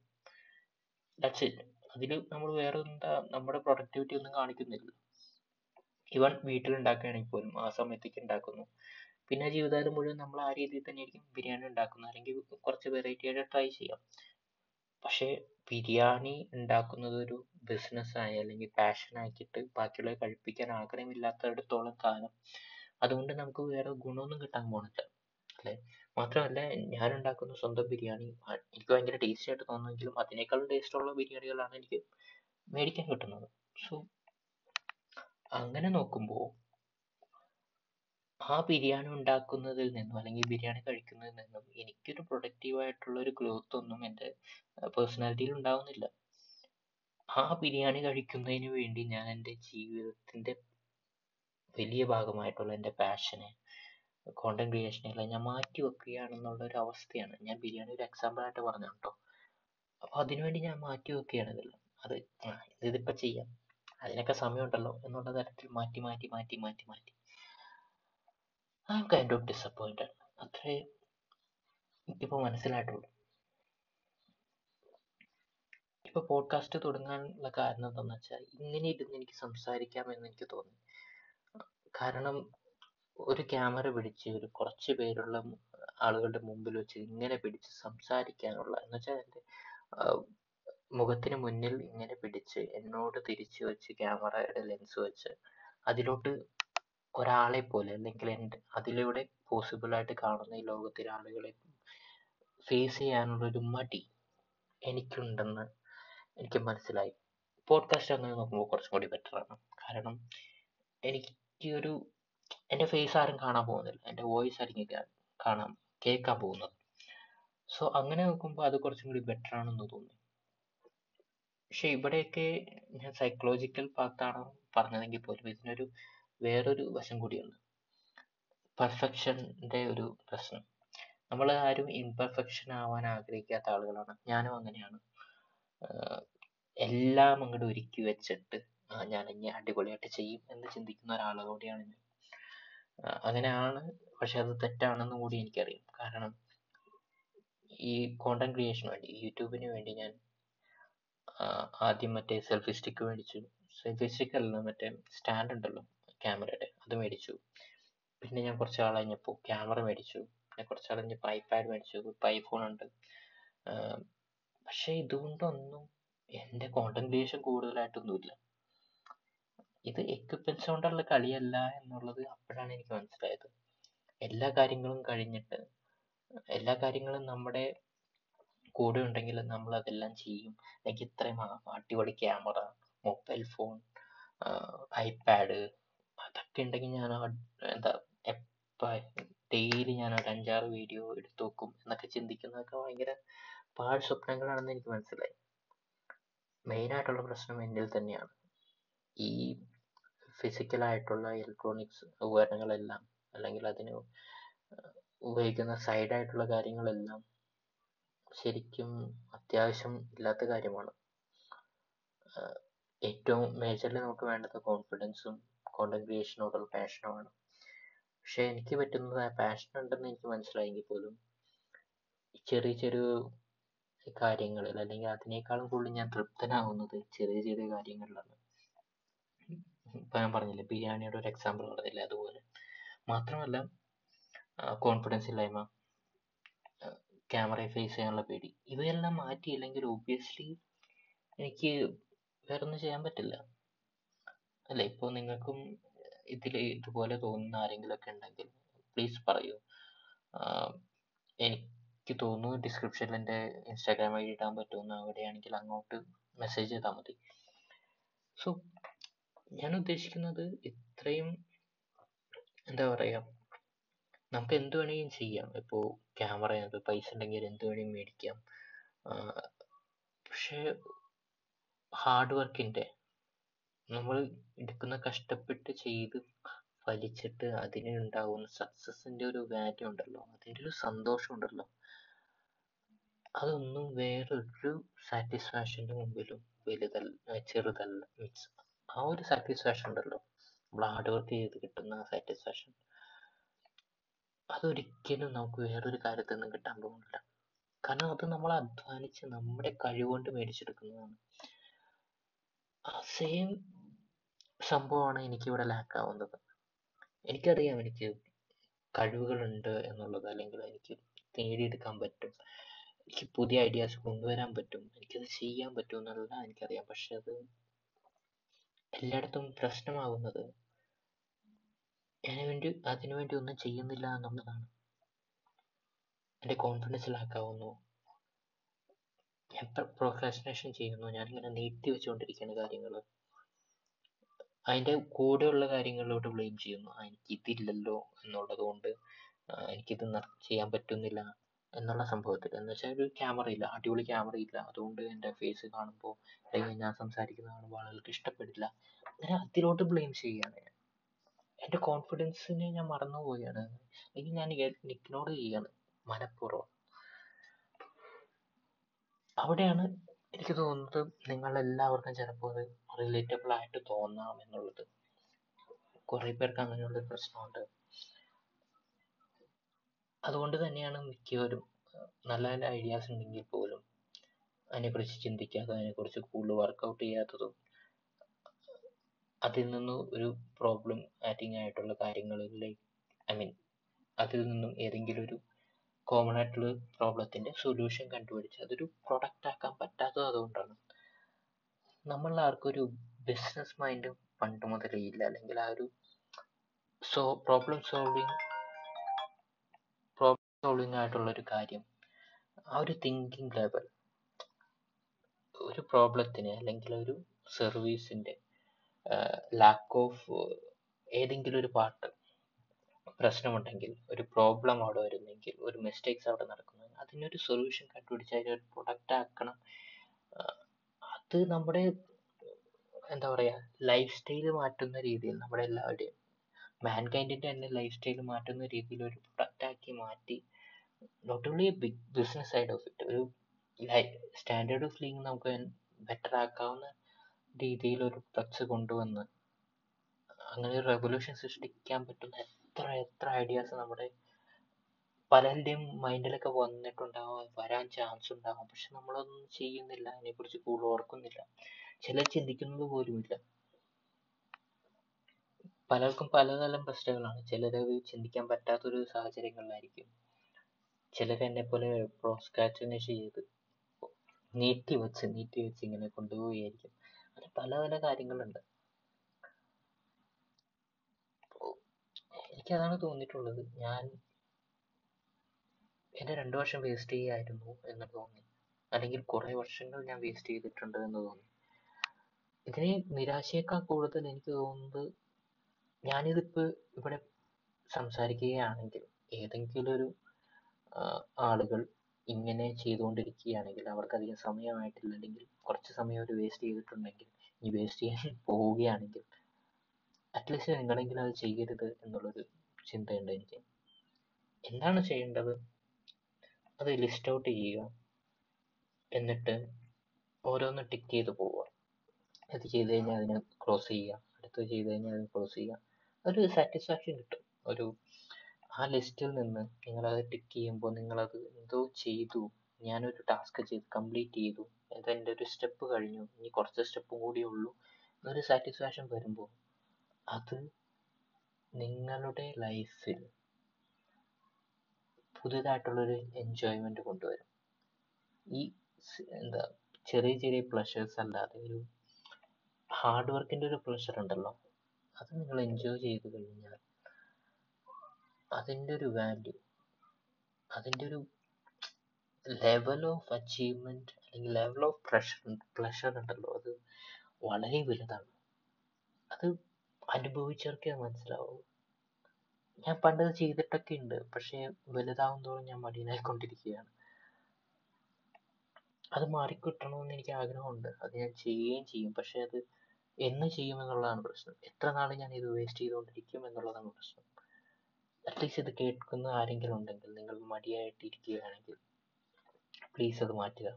ദാറ്റ്സ് ഇറ്റ് അതിൽ നമ്മൾ വേറെ എന്താ നമ്മുടെ പ്രൊഡക്ടിവിറ്റി ഒന്നും കാണിക്കുന്നില്ല. ഇവൻ വീട്ടിൽ ഉണ്ടാക്കുകയാണെങ്കിൽ പോലും ആ സമയത്തേക്ക് ഉണ്ടാക്കുന്നു. പിന്നെ ജീവിതകാലം മുഴുവൻ നമ്മൾ ആ രീതിയിൽ തന്നെ തന്നെയായിരിക്കും ബിരിയാണി ഉണ്ടാക്കുന്നത്. അല്ലെങ്കിൽ കുറച്ച് വെറൈറ്റി ആയിട്ട് ട്രൈ ചെയ്യാം. പക്ഷേ ബിരിയാണി ഉണ്ടാക്കുന്നത് ഒരു ബിസിനസ്സായി അല്ലെങ്കിൽ പാഷൻ ആക്കിയിട്ട് ബാക്കിയുള്ളവരെ കഴിപ്പിക്കാൻ ആഗ്രഹമില്ലാത്തടത്തോളം കാലം അതുകൊണ്ട് നമുക്ക് വേറെ ഗുണമൊന്നും കിട്ടാൻ പോകുന്നില്ല അല്ലേ? മാത്രമല്ല ഞാൻ ഉണ്ടാക്കുന്ന സ്വന്തം ബിരിയാണി എനിക്ക് ഭയങ്കര ടേസ്റ്റി ആയിട്ട് തോന്നുമെങ്കിലും അതിനേക്കാളും ടേസ്റ്റുള്ള ബിരിയാണികളാണ് എനിക്ക് മേടിക്കാൻ കിട്ടുന്നത്. സോ അങ്ങനെ നോക്കുമ്പോൾ ആ ബിരിയാണി ഉണ്ടാക്കുന്നതിൽ നിന്നും അല്ലെങ്കിൽ ബിരിയാണി കഴിക്കുന്നതിൽ നിന്നും എനിക്കൊരു പ്രൊഡക്റ്റീവ് ആയിട്ടുള്ള ഒരു ഗ്രോത്ത് ഒന്നും എന്റെ പേഴ്സണാലിറ്റിയിൽ ഉണ്ടാവുന്നില്ല. ആ ബിരിയാണി കഴിക്കുന്നതിന് വേണ്ടി ഞാൻ എന്റെ ജീവിതത്തിന്റെ വലിയ ഭാഗമായിട്ടുള്ള എന്റെ പാഷനെ കോണ്ടന്റ് ക്രിയേഷനെല്ലാം ഞാൻ മാറ്റി വെക്കുകയാണെന്നുള്ള ഒരു അവസ്ഥയാണ്. ഞാൻ ബിരിയാണി ഒരു എക്സാമ്പിൾ ആയിട്ട് പറഞ്ഞു കേട്ടോ. അപ്പോൾ അതിനുവേണ്ടി ഞാൻ മാറ്റി വെക്കുകയാണ് ഇതെല്ലാം അത് ഇതിപ്പോൾ ചെയ്യാം. അതിനൊക്കെ സമയമുണ്ടല്ലോ എന്നുള്ള തരത്തിൽ മാറ്റി മാറ്റി മാറ്റി മാറ്റി മാറ്റി. I am kind of disappointed അത്രേ എനിക്കിപ്പോൾ മനസ്സിലായിട്ടുള്ളൂ. ഇപ്പോൾ പോഡ്കാസ്റ്റ് തുടങ്ങാനുള്ള കാരണം എന്താണെന്ന് വെച്ചാൽ ഇങ്ങനെ ഇരുന്ന് എനിക്ക് സംസാരിക്കാമെന്ന് എനിക്ക് തോന്നി. കാരണം ഒരു ക്യാമറ പിടിച്ച് ഒരു കുറച്ച് പേരുള്ള ആളുകളുടെ മുമ്പിൽ വെച്ച് ഇങ്ങനെ പിടിച്ച് സംസാരിക്കാനുള്ള എന്ന് വെച്ചാൽ എന്റെ മുഖത്തിന് മുന്നിൽ ഇങ്ങനെ പിടിച്ച് എന്നോട് തിരിച്ച് വെച്ച് ക്യാമറയുടെ ലെൻസ് വെച്ച് അതിലോട്ട് ഒരാളെ പോലെ അല്ലെങ്കിൽ എന്റെ അതിലൂടെ പോസിബിൾ ആയിട്ട് കാണുന്ന ഈ ലോകത്തിലെ ആളുകളെ ഫേസ് ചെയ്യാനുള്ള ഒരു മടി എനിക്കുണ്ടെന്ന് എനിക്ക് മനസ്സിലായി. പോഡ്കാസ്റ്റ് അങ്ങനെ നോക്കുമ്പോൾ കുറച്ചും കൂടി ബെറ്ററാണ് കാരണം എനിക്ക് ഒരു എന്റെ ഫേസ് ആരും കാണാൻ പോകുന്നില്ല. എന്റെ വോയിസ് ആയിരിക്കും കാണാൻ കേൾക്കാൻ പോകുന്നത്. സോ അങ്ങനെ നോക്കുമ്പോൾ അത് കുറച്ചും കൂടി ബെറ്റർ ആണെന്ന് തോന്നി. പക്ഷെ ഇവിടെയൊക്കെ ഞാൻ സൈക്കോളജിക്കൽ പാത്താണ് പറഞ്ഞതെങ്കിൽ പോലും ഇതിനൊരു വേറൊരു വശം കൂടിയുണ്ട്. പെർഫെക്ഷന്റെ ഒരു പ്രശ്നം. നമ്മൾ ആരും ഇംപെർഫെക്ഷൻ ആവാൻ ആഗ്രഹിക്കാത്ത ആളുകളാണ്. ഞാനും അങ്ങനെയാണ്. എല്ലാം അങ്ങോട്ട് ഒരുക്കി വെച്ചിട്ട് ഞാൻ ഇനി അടിപൊളിയായിട്ട് ചെയ്യും എന്ന് ചിന്തിക്കുന്ന ഒരാൾ ഞാൻ. അങ്ങനെയാണ്. പക്ഷെ അത് തെറ്റാണെന്ന് കൂടി എനിക്കറിയാം. കാരണം ഈ കോണ്ടന്റ് ക്രിയേഷന് വേണ്ടി യൂട്യൂബിന് വേണ്ടി ഞാൻ ആദ്യം മറ്റേ സെൽഫി സ്റ്റിക്ക് മേടിച്ചു. സെൽഫി സ്റ്റിക്ക് അല്ല മറ്റേ സ്റ്റാൻഡ് ഉണ്ടല്ലോ ക്യാമറയുടെ. അത് മേടിച്ചു. പിന്നെ ഞാൻ കുറച്ച് നാൾ കഴിഞ്ഞപ്പോൾ ക്യാമറ മേടിച്ചു. പിന്നെ കുറച്ച് നാൾ കഴിഞ്ഞപ്പോൾ ഐപാഡ് മേടിച്ചു ഇപ്പോൾ ഐഫോൺ ഉണ്ട് പക്ഷേ ഇതുകൊണ്ടൊന്നും എന്റെ കോണ്ടന്റ് ക്രിയേഷൻ കൂടുതലായിട്ടൊന്നുമില്ല. ഇത് എക്യുപ്മെന്റ്സ് കൊണ്ടുള്ള കളിയല്ല എന്നുള്ളത് അപ്പോഴാണ് എനിക്ക് മനസ്സിലായത്. എല്ലാ കാര്യങ്ങളും കഴിഞ്ഞിട്ട് എല്ലാ കാര്യങ്ങളും നമ്മുടെ കൂടെ ഉണ്ടെങ്കിൽ നമ്മൾ അതെല്ലാം ചെയ്യും. എനിക്ക് ഇത്രയും അടിപൊളി ക്യാമറ മൊബൈൽ ഫോൺ ഐപാഡ് അതൊക്കെ ഉണ്ടെങ്കിൽ ഞാൻ എന്താ എപ്പോൾ ഡെയിലി ഞാൻ ഒരു അഞ്ചാറ് വീഡിയോ എടുത്തു വെക്കും എന്നൊക്കെ ചിന്തിക്കുന്നതൊക്കെ ഭയങ്കര പാഴ് സ്വപ്നങ്ങളാണെന്ന് എനിക്ക് മനസ്സിലായി. മെയിനായിട്ടുള്ള പ്രശ്നം എന്നിൽ തന്നെയാണ്. ഈ ഫിസിക്കലായിട്ടുള്ള ഇലക്ട്രോണിക്സ് ഉപകരണങ്ങളെല്ലാം അല്ലെങ്കിൽ അതിന് ഉപയോഗിക്കുന്ന സൈഡായിട്ടുള്ള കാര്യങ്ങളെല്ലാം ശരിക്കും അത്യാവശ്യം ഇല്ലാത്ത കാര്യമാണ്. ഏറ്റവും മേജർലി നമുക്ക് വേണ്ടത് കോൺഫിഡൻസും കോണ്ടന്റ് ക്രിയേഷനോടുള്ള പാഷനുമാണ് പക്ഷെ എനിക്ക് പറ്റുന്നത് ആ പാഷൻ ഉണ്ടെന്ന് എനിക്ക് മനസ്സിലായെങ്കിൽ പോലും ചെറിയ ചെറിയ കാര്യങ്ങളിൽ അല്ലെങ്കിൽ അതിനേക്കാളും കൂടുതൽ ഞാൻ തൃപ്തനാവുന്നത് ചെറിയ ചെറിയ കാര്യങ്ങളിലാണ്. ഇപ്പം ഞാൻ പറഞ്ഞില്ലേ ബിരിയാണിയുടെ ഒരു എക്സാമ്പിൾ പറഞ്ഞില്ലേ അതുപോലെ. മാത്രമല്ല കോൺഫിഡൻസ് ഇല്ലായ്മ ക്യാമറയെ ഫേസ് ചെയ്യാനുള്ള പേടി ഇവയെല്ലാം മാറ്റിയില്ലെങ്കിൽ ഒബ്വിയസ്ലി എനിക്ക് വേറൊന്നും ചെയ്യാൻ പറ്റില്ല. അല്ല ഇപ്പോൾ നിങ്ങൾക്കും ഇതിൽ ഇതുപോലെ തോന്നുന്ന ആരെങ്കിലും ഒക്കെ ഉണ്ടെങ്കിൽ പ്ലീസ് പറയൂ. എനിക്ക് തോന്നുന്നു ഡിസ്ക്രിപ്ഷനിൽ എന്റെ ഇൻസ്റ്റാഗ്രാം ഐ ഇടാൻ പറ്റുമെന്ന് അവിടെയാണെങ്കിൽ അങ്ങോട്ട് മെസ്സേജ് ചെയ്താൽ മതി. സോ ഞാൻ ഉദ്ദേശിക്കുന്നത് ഇത്രയും എന്താ പറയുക നമുക്ക് എന്ത് വേണമെങ്കിലും ചെയ്യാം. ഇപ്പോൾ ക്യാമറ പൈസ ഉണ്ടെങ്കിൽ എന്ത് വേണമെങ്കിലും മേടിക്കാം. പക്ഷേ ഹാർഡ് വർക്കിന്റെ നമ്മൾ എടുക്കുന്ന കഷ്ടപ്പെട്ട് ചെയ്ത് ഫലിച്ചിട്ട് അതിന് ഉണ്ടാകുന്ന സക്സസിന്റെ ഒരു വാല്യൂ ഉണ്ടല്ലോ. അതിന്റെ ഒരു സന്തോഷം ഉണ്ടല്ലോ. അതൊന്നും വേറൊരു സാറ്റിസ്ഫാക്ഷന്റെ മുമ്പിലും വലുതല്ല ചെറുതല്ല. മീൻസ് ആ ഒരു സാറ്റിസ്ഫാക്ഷൻ ഉണ്ടല്ലോ. നമ്മൾ ഹാർഡ് വർക്ക് ചെയ്ത് കിട്ടുന്ന സാറ്റിസ്ഫാക്ഷൻ അതൊരിക്കലും നമുക്ക് വേറൊരു കാര്യത്തിൽ നിന്നും കിട്ടാൻ പോകുന്നില്ല. കാരണം അത് നമ്മൾ അധ്വാനിച്ച് നമ്മുടെ കഴിവുകൊണ്ട് മേടിച്ചെടുക്കുന്നതാണ്. ആ സെയിം സംഭവമാണ് എനിക്കിവിടെ ലാക്ക് ആവുന്നത്. എനിക്കറിയാം എനിക്ക് കഴിവുകളുണ്ട് എന്നുള്ളത് അല്ലെങ്കിൽ എനിക്ക് നേടിയെടുക്കാൻ പറ്റും. എനിക്ക് പുതിയ ഐഡിയാസ് കൊണ്ടുവരാൻ പറ്റും. എനിക്കത് ചെയ്യാൻ പറ്റും എന്നുള്ളത് എനിക്കറിയാം. പക്ഷെ അത് എല്ലായിടത്തും പ്രശ്നമാകുന്നത് അതിനുവേണ്ടി അതിനു വേണ്ടി ഒന്നും ചെയ്യുന്നില്ല എന്നുള്ളതാണ്. എന്റെ കോൺഫിഡൻസ് ലാക്കാവുന്നു. ഞാൻ പ്രൊഫാസ്റ്റിനേഷൻ ചെയ്യുന്നു. ഞാനിങ്ങനെ നീട്ടി വെച്ചുകൊണ്ടിരിക്കുന്ന കാര്യങ്ങൾ അതിന്റെ കൂടെയുള്ള കാര്യങ്ങളിലോട്ട് ബ്ലെയിം ചെയ്യുന്നു. എനിക്ക് ഇതില്ലല്ലോ എന്നുള്ളത് കൊണ്ട് എനിക്കിത് ചെയ്യാൻ പറ്റുന്നില്ല. എന്നുള്ള സംഭവത്തിൽ. എന്ന് വെച്ചാൽ ഒരു ക്യാമറ ഇല്ല അടിപൊളി ക്യാമറ ഇല്ല. അതുകൊണ്ട് എന്റെ ഫേസ് കാണുമ്പോൾ അല്ലെങ്കിൽ ഞാൻ സംസാരിക്കുന്ന കാണുമ്പോൾ ആളുകൾക്ക് ഇഷ്ടപ്പെടില്ല. ഞാൻ അതിലോട്ട് ബ്ലെയിം ചെയ്യുകയാണ് ഞാൻ. എന്റെ കോൺഫിഡൻസിനെ ഞാൻ മറന്നു പോവുകയാണ് അല്ലെങ്കിൽ ഞാൻ ഇഗ്നോർ ചെയ്യാണ് മനഃപൂർവം. അവിടെയാണ് എനിക്ക് തോന്നുന്നത് നിങ്ങളെല്ലാവർക്കും ചിലപ്പോൾ അത് റിലേറ്റബിൾ ആയിട്ട് തോന്നാം എന്നുള്ളത്. കുറേ പേർക്ക് അങ്ങനെയുള്ള പ്രശ്നമുണ്ട്. അതുകൊണ്ട് തന്നെയാണ് മിക്കവരും നല്ല നല്ല ഐഡിയാസ് ഉണ്ടെങ്കിൽ പോലും അതിനെക്കുറിച്ച് ചിന്തിക്കാതെ അതിനെക്കുറിച്ച് കൂടുതൽ വർക്കൗട്ട് ചെയ്യാത്തതും അതിൽ നിന്ന് ഒരു ആറ്റിംഗ് ആയിട്ടുള്ള കാര്യങ്ങളിലേക്ക് ഐ മീൻ അതിൽ നിന്നും ഏതെങ്കിലും ഒരു കോമൺ ആയിട്ടുള്ള പ്രോബ്ലത്തിന്റെ സൊല്യൂഷൻ കണ്ടുപിടിച്ച് അതൊരു പ്രൊഡക്റ്റ് ആക്കാൻ പറ്റാത്തത് അതുകൊണ്ടാണ്. നമ്മളിൽ ആർക്കും ഒരു ബിസിനസ് മൈൻഡ് പണ്ട് മുതലേ ഇല്ല. അല്ലെങ്കിൽ ആ ഒരു പ്രോബ്ലം സോൾവിങ് പ്രോബ്ലം സോൾവിങ് ആയിട്ടുള്ള ഒരു കാര്യം. ആ ഒരു തിങ്കിങ് ലെവൽ ഒരു പ്രോബ്ലത്തിന് അല്ലെങ്കിൽ ഒരു സർവീസിന്റെ ലാക്ക് ഓഫ് ഏതെങ്കിലും ഒരു പാർട്ട് പ്രശ്നമുണ്ടെങ്കിൽ ഒരു പ്രോബ്ലം അവിടെ വരുന്നെങ്കിൽ ഒരു മിസ്റ്റേക്സ് അവിടെ നടക്കുന്നു അതിനൊരു സൊല്യൂഷൻ കണ്ടുപിടിച്ച് അതിനൊരു പ്രൊഡക്റ്റ് ആക്കണം. അത് നമ്മുടെ എന്താ പറയുക ലൈഫ് സ്റ്റൈൽ മാറ്റുന്ന രീതിയിൽ നമ്മുടെ എല്ലാവരുടെയും മാൻകൈൻഡിന്റെ തന്നെ ലൈഫ് സ്റ്റൈൽ മാറ്റുന്ന രീതിയിൽ ഒരു പ്രൊഡക്റ്റ് ആക്കി മാറ്റി not only big business side of it ഒരു സ്റ്റാൻഡേർഡ് ഓഫ് ലിവിങ് നമുക്ക് ബെറ്റർ ആക്കാവുന്ന രീതിയിൽ ഒരു കൊണ്ടുവന്ന് അങ്ങനെ ഒരു റെവല്യൂഷൻ സൃഷ്ടിക്കാൻ പറ്റുന്ന എത്ര എത്ര ഐഡിയാസ് നമ്മുടെ പലരുടെയും മൈൻഡിലൊക്കെ വന്നിട്ടുണ്ടാവാം വരാൻ ചാൻസ് ഉണ്ടാവാം. പക്ഷെ നമ്മളൊന്നും ചെയ്യുന്നില്ല അതിനെക്കുറിച്ച് കൂടുതൽ ഓർക്കുന്നില്ല. ചിലർ ചിന്തിക്കുന്നത് പോലുമില്ല പലർക്കും പലതരം പ്രശ്നങ്ങളാണ്. ചിലരത് ചിന്തിക്കാൻ പറ്റാത്തൊരു സാഹചര്യങ്ങളിലായിരിക്കും. ചിലർ എന്നെ പോലെ പ്രോസ്കാറ്റിനേഷൻ ചെയ്ത് നീട്ടി വെച്ച് നീട്ടി ഇങ്ങനെ കൊണ്ടുപോവുകയായിരിക്കും. അത് പല പല കാര്യങ്ങളുണ്ട്. എനിക്കതാണ് തോന്നിയിട്ടുള്ളത്. ഞാൻ എന്റെ രണ്ടു വർഷം വേസ്റ്റ് ചെയ്യായിരുന്നു എന്ന് തോന്നി. അല്ലെങ്കിൽ കുറേ വർഷങ്ങൾ ഞാൻ വേസ്റ്റ് ചെയ്തിട്ടുണ്ട് എന്ന് തോന്നി. ഇതിനെ നിരാശയേക്കാൾ കൂടുതൽ എനിക്ക് തോന്നുന്നത് ഞാനിതിപ്പോൾ ഇവിടെ സംസാരിക്കുകയാണെങ്കിൽ ഏതെങ്കിലും ഒരു ആളുകൾ ഇങ്ങനെ ചെയ്തുകൊണ്ടിരിക്കുകയാണെങ്കിൽ അവർക്ക് അധികം സമയമായിട്ടില്ല. അല്ലെങ്കിൽ കുറച്ച് സമയം അവർ വേസ്റ്റ് ചെയ്തിട്ടുണ്ടെങ്കിൽ ഈ വേസ്റ്റ് ചെയ്യാൻ പോവുകയാണെങ്കിൽ അറ്റ്ലീസ്റ്റ് നിങ്ങളെങ്കിലും അത് ചെയ്യരുത് എന്നുള്ളൊരു ചിന്തയുണ്ട് എനിക്ക്. എന്താണ് ചെയ്യേണ്ടത്? അത് ലിസ്റ്റ് ഔട്ട് ചെയ്യുക. എന്നിട്ട് ഓരോന്ന് ടിക്ക് ചെയ്ത് പോവുക. അത് ചെയ്ത് കഴിഞ്ഞാൽ അതിനെ ക്ലോസ് ചെയ്യുക. അടുത്തത് ചെയ്ത് കഴിഞ്ഞാൽ അതിനെ ക്ലോസ് ചെയ്യുക. ഒരു സാറ്റിസ്ഫാക്ഷൻ കിട്ടും. ഒരു ആ ലിസ്റ്റിൽ നിന്ന് നിങ്ങളത് ടിക്ക് ചെയ്യുമ്പോൾ നിങ്ങളത് എന്തോ ചെയ്തു. ഞാനൊരു ടാസ്ക് ചെയ്ത് കംപ്ലീറ്റ് ചെയ്തു. അതെന്റെ ഒരു സ്റ്റെപ്പ് കഴിഞ്ഞു. ഇനി കുറച്ച് സ്റ്റെപ്പ് കൂടിയേ ഉള്ളൂ. എന്നൊരു സാറ്റിസ്ഫാക്ഷൻ വരുമ്പോൾ അത് നിങ്ങളുടെ ലൈഫിൽ പുതിയതായിട്ടുള്ളൊരു എൻജോയ്മെന്റ് കൊണ്ടുവരും. ഈ എന്താ ചെറിയ ചെറിയ പ്ലഷേഴ്സ് അല്ലാതെ ഒരു ഹാർഡ് വർക്കിന്റെ ഒരു പ്ലഷർ ഉണ്ടല്ലോ. അത് നിങ്ങൾ എൻജോയ് ചെയ്ത് കഴിഞ്ഞാൽ അതിന്റെ ഒരു വാല്യൂ അതിന്റെ ഒരു ലെവൽ ഓഫ് അച്ചീവ്മെന്റ് അല്ലെങ്കിൽ ലെവൽ ഓഫ് പ്രഷർ പ്ലഷർ ഉണ്ടല്ലോ അത് വളരെ വലുതാണ്. അത് അനുഭവിച്ചവർക്കേ മനസ്സിലാവൂ ഞാൻ പണ്ടത് ചെയ്തിട്ടൊക്കെ ഉണ്ട് പക്ഷേ വലുതാവും തോറും ഞാൻ മടിയനായിക്കൊണ്ടിരിക്കുകയാണ് അത് മാറിക്കിട്ടണമെന്ന് എനിക്ക് ആഗ്രഹമുണ്ട്. അത് ഞാൻ ചെയ്യുകയും ചെയ്യും പക്ഷേ അത് എന്ന് ചെയ്യുമെന്നുള്ളതാണ് പ്രശ്നം. എത്ര നാൾ ഞാൻ ഇത് വേസ്റ്റ് ചെയ്തുകൊണ്ടിരിക്കും എന്നുള്ളതാണ് പ്രശ്നം. അറ്റ്ലീസ്റ്റ് ഇത് കേൾക്കുന്ന ആരെങ്കിലും ഉണ്ടെങ്കിൽ നിങ്ങൾ മടിയായിട്ട് ഇരിക്കുകയാണെങ്കിൽ പ്ലീസ് അത് മാറ്റുക.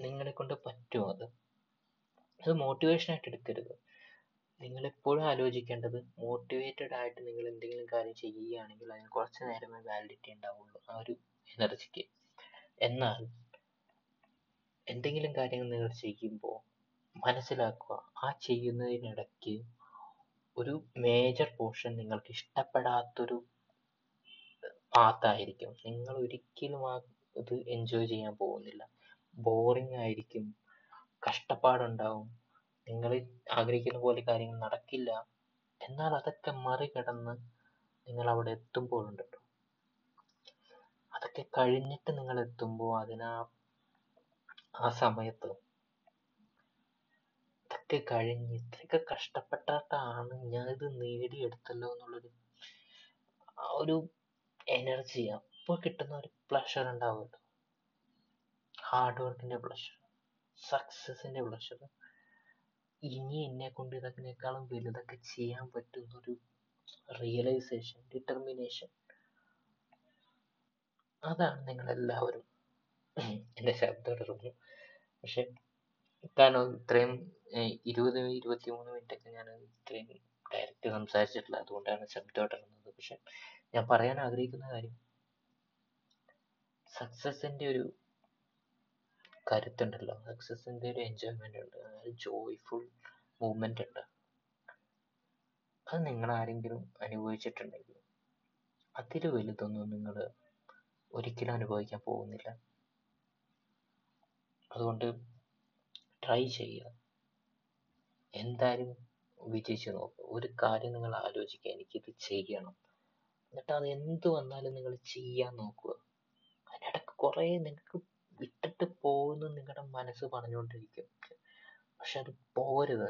നിങ്ങളെ കൊണ്ട് പറ്റുമോ അത്? അത് മോട്ടിവേഷൻ ആയിട്ട് എടുക്കരുത്. നിങ്ങൾ എപ്പോഴും ആലോചിക്കേണ്ടത് മോട്ടിവേറ്റഡ് ആയിട്ട് നിങ്ങൾ എന്തെങ്കിലും കാര്യം ചെയ്യുകയാണെങ്കിൽ അതിന് കുറച്ച് നേരമേ വാലിഡിറ്റി ഉണ്ടാവുള്ളൂ. ആ ഒരു എനർജിക്ക് എന്നാൽ എന്തെങ്കിലും കാര്യങ്ങൾ നിങ്ങൾ ചെയ്യുമ്പോൾ മനസ്സിലാക്കുക ആ ചെയ്യുന്നതിനിടയ്ക്ക് ഒരു മേജർ പോർഷൻ നിങ്ങൾക്ക് ഇഷ്ടപ്പെടാത്തൊരു പാത്തായിരിക്കും നിങ്ങൾ ഒരിക്കലും ആ ഇത് എൻജോയ് ചെയ്യാൻ പോകുന്നില്ല. ബോറിംഗ് ആയിരിക്കും. കഷ്ടപ്പാടുണ്ടാവും. നിങ്ങൾ ആഗ്രഹിക്കുന്ന പോലെ കാര്യങ്ങൾ നടക്കില്ല. എന്നാൽ അതൊക്കെ മറികടന്ന് നിങ്ങൾ അവിടെ എത്തുമ്പോഴുണ്ടല്ലോ അതൊക്കെ കഴിഞ്ഞിട്ട് നിങ്ങൾ എത്തുമ്പോൾ അതിനാ ആ സമയത്ത് ഇതൊക്കെ കഴിഞ്ഞ് ഇത്രയൊക്കെ കഷ്ടപ്പെട്ടിട്ടാണ് ഇത് നേടിയെടുത്തല്ലോ എന്നുള്ളൊരു ഒരു എനർജി അപ്പോൾ കിട്ടുന്ന ഒരു പ്ലഷർ ഉണ്ടാവുമല്ലോ. ഹാർഡ് വർക്കിന്റെ പ്ലഷർ സക്സസിന്റെ പ്ലഷർ ഇനി എന്നെ കൊണ്ട് ഇതിനേക്കാളും വലുതൊക്കെ ചെയ്യാൻ പറ്റുന്നൊരു റിയലൈസേഷൻ ഡിറ്റർമിനേഷൻ അതാണ് നിങ്ങളെല്ലാവരും. എന്റെ ശബ്ദം ഇടുന്നു പക്ഷെ കാരണം ഇത്രയും ഇരുപത് ഇരുപത്തി മൂന്ന് മിനിറ്റൊക്കെ ഞാൻ ഇത്രയും ഡയറക്റ്റ് സംസാരിച്ചിട്ടില്ല അതുകൊണ്ടാണ് ശബ്ദം ഇടറുന്നത്. പക്ഷെ ഞാൻ പറയാൻ ആഗ്രഹിക്കുന്ന കാര്യം സക്സസിന്റെ ഒരു കരുത്തുണ്ടല്ലോ. സക്സസിന്റെ ഒരു എൻജോയ്മെന്റ് ഉണ്ട്. ഒരു ജോയ്ഫുൾ മൂവ്മെന്റ് ഉണ്ട്. അത് നിങ്ങൾ ആരെങ്കിലും അനുഭവിച്ചിട്ടുണ്ടെങ്കിൽ അതിൽ വലുതൊന്നും നിങ്ങൾ ഒരിക്കലും അനുഭവിക്കാൻ പോകുന്നില്ല. അതുകൊണ്ട് ട്രൈ ചെയ്യുക. എന്തായാലും വിജയിച്ചു നോക്കുക ഒരു കാര്യം നിങ്ങൾ ആലോചിക്കുക. എനിക്കിത് ചെയ്യണം. എന്നിട്ട് അത് എന്ത് വന്നാലും നിങ്ങൾ ചെയ്യാൻ നോക്കുക. അതിനിടക്ക് കുറേ നിങ്ങൾക്ക് വിട്ടിട്ട് പോകുന്നു നിങ്ങളുടെ മനസ്സ് പറഞ്ഞുകൊണ്ടിരിക്കും. പക്ഷെ അത് പോരുത്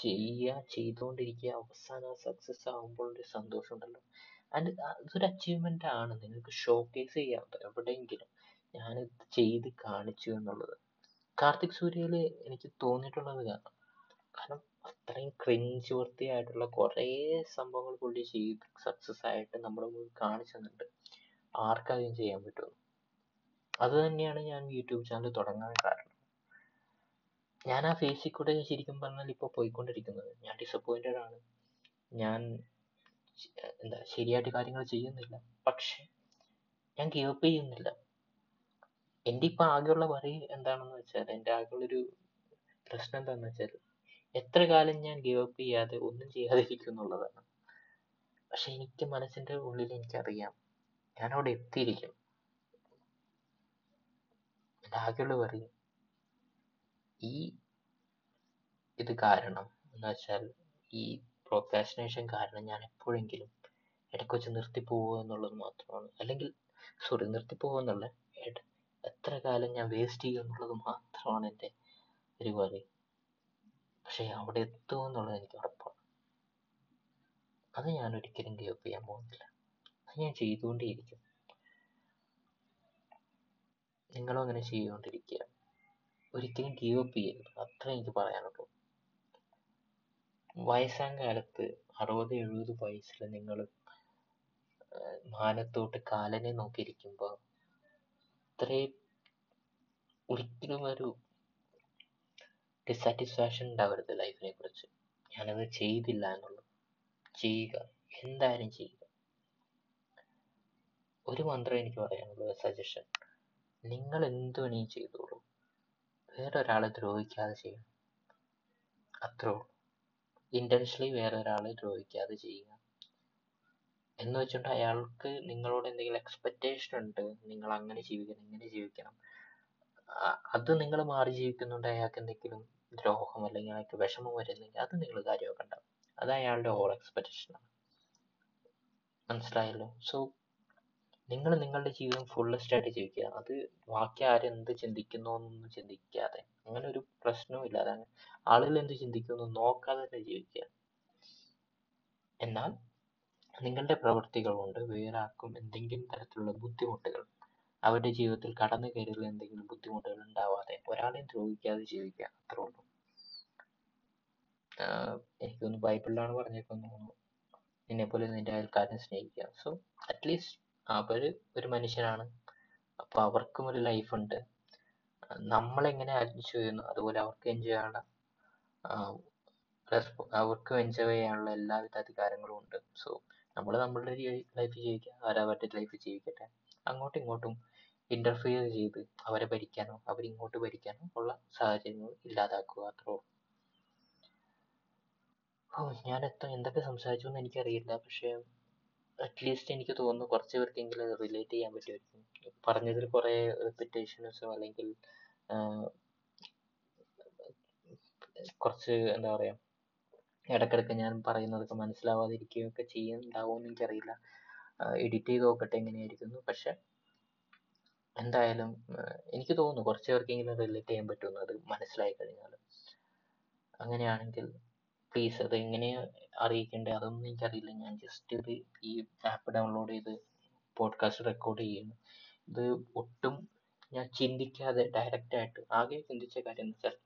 ചെയ്യുക ചെയ്തുകൊണ്ടിരിക്കുക. അവസാനം സക്സസ് ആകുമ്പോൾ ഒരു സന്തോഷം ഉണ്ടല്ലോ ആൻഡ് അതൊരു അച്ചീവ്മെന്റ് ആണ്. നിങ്ങൾക്ക് ഷോക്കേസ് ചെയ്യാം എവിടെയെങ്കിലും ഞാനിത് ചെയ്ത് കാണിച്ചു എന്നുള്ളത്. കാർത്തിക് സൂര്യയിൽ എനിക്ക് തോന്നിയിട്ടുള്ളത് കാരണം കാരണം അത്രയും ക്രിഞ്ച് വൃത്തിയായിട്ടുള്ള കുറേ സംഭവങ്ങൾ പുള്ളി ചെയ്ത് സക്സസ് ആയിട്ട് നമ്മുടെ മുമ്പിൽ കാണിച്ചു തന്നിട്ടുണ്ട്. ആർക്കാദ്യം ചെയ്യാൻ പറ്റും അത് തന്നെയാണ് ഞാൻ യൂട്യൂബ് ചാനൽ തുടങ്ങാൻ കാരണം. ഞാൻ ആ ഫേസിൽ കൂടെ ശരിക്കും പറഞ്ഞാൽ ഇപ്പോൾ പോയിക്കൊണ്ടിരിക്കുന്നത്. ഞാൻ ഡിസപ്പോയിന്റഡ് ആണ്. ഞാൻ എന്താ ശരിയായിട്ട് കാര്യങ്ങൾ ചെയ്യുന്നില്ല. പക്ഷെ ഞാൻ ഗീവ് അപ്പ് ചെയ്യുന്നില്ല. എന്റെ ഇപ്പൊ ആകെയുള്ള worry എന്താണെന്ന് വെച്ചാൽ എന്റെ ആകെയുള്ളൊരു പ്രശ്നം എന്താണെന്ന് വെച്ചാൽ എത്ര കാലം ഞാൻ ഗീവ് അപ്പ് ചെയ്യാതെ ഒന്നും ചെയ്യാതിരിക്കും എന്നുള്ളതാണ്. പക്ഷെ എനിക്ക് മനസ്സിന്റെ ഉള്ളിൽ എനിക്കറിയാം ഞാൻ അവിടെ എത്തിയിരിക്കും. എന്റെ ആകെയുള്ള worry ഈ ഇത് കാരണം എന്ന് വെച്ചാൽ ഈ procrastination കാരണം ഞാൻ എപ്പോഴെങ്കിലും ഇടയ്ക്ക് വെച്ച് നിർത്തിപ്പോവുക എന്നുള്ളത് മാത്രമാണ്. അല്ലെങ്കിൽ സോറി നിർത്തിപ്പോവുക എന്നുള്ള എത്ര കാലം ഞാൻ വേസ്റ്റ് ചെയ്യും എന്നുള്ളത് മാത്രമാണ് എന്റെ വറി പക്ഷെ അവിടെ എത്തും എന്നുള്ളത് എനിക്ക് ഉറപ്പാണ്. അത് ഞാൻ ഒരിക്കലും ഗീവ് അപ്പ് ചെയ്യാൻ പോകുന്നില്ല. അത് ഞാൻ ചെയ്തുകൊണ്ടേയിരിക്കും. നിങ്ങളും അങ്ങനെ ചെയ്തുകൊണ്ടിരിക്കുക. ഒരിക്കലും ഗീവ് അപ്പ് ചെയ്യരുത്. അത്രേ എനിക്ക് പറയാനുള്ളൂ. വയസ്സാം കാലത്ത് അറുപത് എഴുപത് വയസ്സിൽ നിങ്ങൾ മാനത്തോട്ട് കാലനെ നോക്കിയിരിക്കുമ്പോൾ ഇത്രയും ഒരിക്കലും ഒരു ഡിസാറ്റിസ്ഫാക്ഷൻ ഉണ്ടാവരുത് ലൈഫിനെ കുറിച്ച്. ഞാനത് ചെയ്തില്ല എന്നുള്ളത്. ചെയ്യുക. എന്തായാലും ചെയ്യുക. ഒരു മന്ത്രം എനിക്ക് പറയാനുള്ളത് സജഷൻ നിങ്ങൾ എന്ത് വേണമെങ്കിലും ചെയ്തോളൂ. വേറൊരാളെ ദ്രോഹിക്കാതെ ചെയ്യണം അത്രേ ഉള്ളൂ. ഇന്റൻഷനലി വേറൊരാളെ ദ്രോഹിക്കാതെ ചെയ്യുക. എന്ന് വെച്ചിട്ട് അയാൾക്ക് നിങ്ങളോട് എന്തെങ്കിലും എക്സ്പെക്റ്റേഷൻ ഉണ്ട് നിങ്ങൾ അങ്ങനെ ജീവിക്കണം ഇങ്ങനെ ജീവിക്കണം. അത് നിങ്ങൾ മാറി ജീവിക്കുന്നുണ്ട് അയാൾക്ക് എന്തെങ്കിലും ദ്രോഹം അല്ലെങ്കിൽ അയാൾക്ക് വിഷമം വരുന്നെങ്കിൽ അത് നിങ്ങൾ കാര്യമാക്കണ്ട. അത് അയാളുടെ ഓവർ എക്സ്പെക്റ്റേഷൻ ആണ്. മനസ്സിലായല്ലോ? സോ നിങ്ങൾ നിങ്ങളുടെ ജീവിതം ഫുള്ളസ്റ്റ് ആയിട്ട് ജീവിക്കുക. അത് ബാക്കി ആരെന്ത് ചിന്തിക്കുന്നു എന്നൊന്നും ചിന്തിക്കാതെ അങ്ങനെ ഒരു പ്രശ്നവും ഇല്ലാതെ ആളുകൾ എന്ത് ചിന്തിക്കുന്നു നോക്കാതെ തന്നെ ജീവിക്കുക. എന്നാൽ നിങ്ങളുടെ പ്രവൃത്തികൾ കൊണ്ട് വേറാർക്കും എന്തെങ്കിലും തരത്തിലുള്ള ബുദ്ധിമുട്ടുകൾ അവരുടെ ജീവിതത്തിൽ കടന്നു കയറിയുള്ള എന്തെങ്കിലും ബുദ്ധിമുട്ടുകൾ ഉണ്ടാവാതെ ഒരാളെയും ദ്രോഹിക്കാതെ ജീവിക്കുക അത്രേ ഉള്ളൂ. ആഹ് എനിക്ക് തോന്നുന്നു ബൈബിളിലാണ് പറഞ്ഞേക്കുന്നത്. നിന്നെ പോലെ നിന്റെ അയൽക്കാരനെ സ്നേഹിക്കുക. സോ അറ്റ്ലീസ്റ്റ് അവർ ഒരു മനുഷ്യനാണ് അപ്പോൾ അവർക്കും ഒരു ലൈഫ് ഉണ്ട്. നമ്മളെങ്ങനെ അഡ്ജസ്റ്റ് ചെയ്യുന്നു അതുപോലെ അവർക്ക് എൻജോയ് ചെയ്യാനുള്ള അവർക്ക് അവർക്കും എൻജോയ് ചെയ്യാനുള്ള എല്ലാവിധ അധികാരങ്ങളും ഉണ്ട്. സോ നമ്മൾ നമ്മളുടെ ലൈഫ് ജീവിക്കുക അവരവരുടെ ലൈഫ് ജീവിക്കട്ടെ. അങ്ങോട്ടും ഇങ്ങോട്ടും ഇന്റർഫിയർ ചെയ്ത് അവരെ ഭരിക്കാനോ അവരിങ്ങോട്ട് ഭരിക്കാനോ ഉള്ള സാഹചര്യങ്ങൾ ഇല്ലാതാക്കുക അത്രേ ഉള്ളൂ. ഓ ഞാൻ എത്ര എന്തൊക്കെ സംസാരിച്ചു എന്ന് എനിക്കറിയില്ല. പക്ഷെ അറ്റ്ലീസ്റ്റ് എനിക്ക് തോന്നുന്നു കുറച്ച് പേർക്കെങ്കിലും അത് റിലേറ്റ് ചെയ്യാൻ പറ്റുമായിരിക്കും. പറഞ്ഞതിൽ കുറേ റിപ്പിറ്റേഷൻസോ അല്ലെങ്കിൽ കുറച്ച് എന്താ പറയാ ഇടക്കിടക്ക് ഞാൻ പറയുന്നതൊക്കെ മനസ്സിലാവാതിരിക്കുകയൊക്കെ ചെയ്യുന്നുണ്ടാവുമെന്ന് എനിക്കറിയില്ല. എഡിറ്റ് ചെയ്ത് നോക്കട്ടെ എങ്ങനെയായിരിക്കുന്നു. പക്ഷെ എന്തായാലും എനിക്ക് തോന്നുന്നു കുറച്ച് പേർക്കെങ്കിലും റിലേറ്റ് ചെയ്യാൻ പറ്റുമെന്ന് അത് മനസ്സിലായി കഴിഞ്ഞാൽ അങ്ങനെയാണെങ്കിൽ പ്ലീസ് അത് എങ്ങനെയാണ് അറിയിക്കേണ്ടത് അതൊന്നും എനിക്കറിയില്ല. ഞാൻ ജസ്റ്റ് ഒരു ഈ ആപ്പ് ഡൗൺലോഡ് ചെയ്ത് പോഡ്കാസ്റ്റ് റെക്കോർഡ് ചെയ്യുന്നു. ഇത് ഒട്ടും ഞാൻ ചിന്തിക്കാതെ ഡയറക്റ്റായിട്ട് ആകെ ചിന്തിച്ച കാര്യം എന്ന് വെച്ചാൽ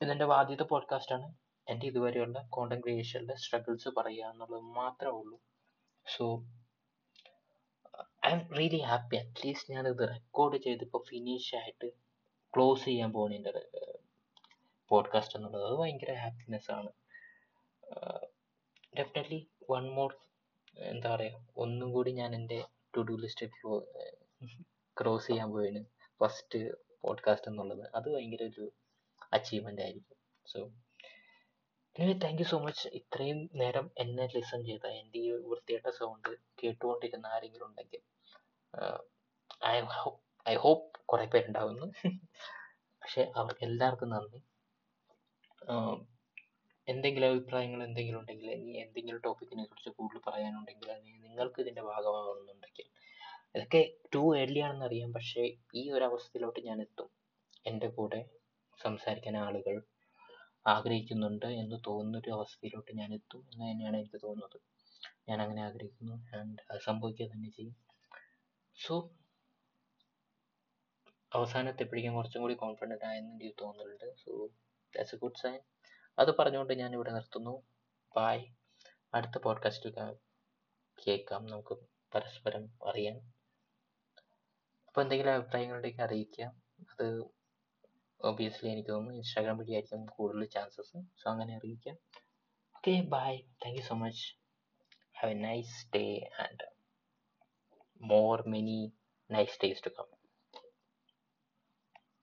ഇതെന്റെ ആദ്യത്തെ പോഡ്കാസ്റ്റാണ് എന്റെ ഇതുവരെയുള്ള കോണ്ടന്റ് ക്രിയേഷനിലെ സ്ട്രഗിൾസ് പറയുക എന്നുള്ളത് മാത്രമേ ഉള്ളൂ. So I'm really happy at least ഞാനിത് റെക്കോർഡ് ചെയ്ത് ഇപ്പോൾ ഫിനിഷ് ആയിട്ട് ക്ലോസ് ചെയ്യാൻ പോകുന്ന എന്റെ പോഡ്കാസ്റ്റ് എന്നുള്ളത്. അത് ഭയങ്കര ഹാപ്പിനെസ് ആണ്. ഡെഫിനറ്റ്ലി വൺ മോർ എന്താ പറയുക ഒന്നും കൂടി ഞാൻ എന്റെ ടു ഡു ലിസ്റ്റ് ക്രോസ് ചെയ്യാൻ പോവാണ്. ഫസ്റ്റ് പോഡ്കാസ്റ്റ് എന്നുള്ളത്. അത് ഭയങ്കര ഒരു അച്ചീവ്മെന്റ് ആയിരിക്കും. So anyway thank you so much ഇത്രയും നേരം എന്നെ ലിസൺ ചെയ്ത എന്റെ ഈ വൃത്തികെട്ട സൗണ്ട് കേട്ടുകൊണ്ടിരുന്ന ആരെങ്കിലും ഉണ്ടെങ്കിൽ ഐ ഐ ഹോപ്പ് കുറേ പേരുണ്ടാവുന്നു. പക്ഷേ അവർക്ക് എല്ലാവർക്കും നന്ദി. എന്തെങ്കിലും അഭിപ്രായങ്ങൾ എന്തെങ്കിലും ഉണ്ടെങ്കിൽ ഇനി എന്തെങ്കിലും ടോപ്പിക്കിനെ കുറിച്ച് കൂടുതൽ പറയാനുണ്ടെങ്കിൽ അല്ലെങ്കിൽ നിങ്ങൾക്ക് ഇതിന്റെ ഭാഗമാകണമെന്നുണ്ടെങ്കിൽ ഇതൊക്കെ ടു ആണെന്ന് അറിയാം. പക്ഷേ ഈ ഒരു അവസ്ഥയിലോട്ട് ഞാൻ എത്തും. എന്റെ കൂടെ സംസാരിക്കാൻ ആളുകൾ ആഗ്രഹിക്കുന്നുണ്ട് എന്ന് തോന്നുന്ന ഒരു അവസ്ഥയിലോട്ട് ഞാൻ എത്തും എന്ന് തന്നെയാണ് എനിക്ക് തോന്നുന്നത്. ഞാൻ അങ്ങനെ ആഗ്രഹിക്കുന്നു. ആൻഡ് അത് സംഭവിക്കുക തന്നെ ചെയ്യും. സോ അവസാനത്തെപ്പോഴേക്കും കുറച്ചും കൂടി കോൺഫിഡന്റ് ആയെന്ന് എനിക്ക് തോന്നുന്നുണ്ട് so that's a good sign അത് പറഞ്ഞുകൊണ്ട് ഞാൻ ഇവിടെ നിർത്തുന്നു. ബായ് അടുത്ത പോഡ്കാസ്റ്റിൽ കേൾക്കാം. നമുക്ക് പരസ്പരം അറിയാം. അപ്പോൾ എന്തെങ്കിലും അഭിപ്രായങ്ങളുണ്ടെങ്കിൽ അറിയിക്കുക അത് ഒബിയസ്ലി എനിക്ക് തോന്നുന്നു ഇൻസ്റ്റാഗ്രാം വഴി ആയിരിക്കും കൂടുതൽ ചാൻസസ് സോ അങ്ങനെ അറിയിക്കാം. Okay bye thank you so much have a nice day and more many nice days to come.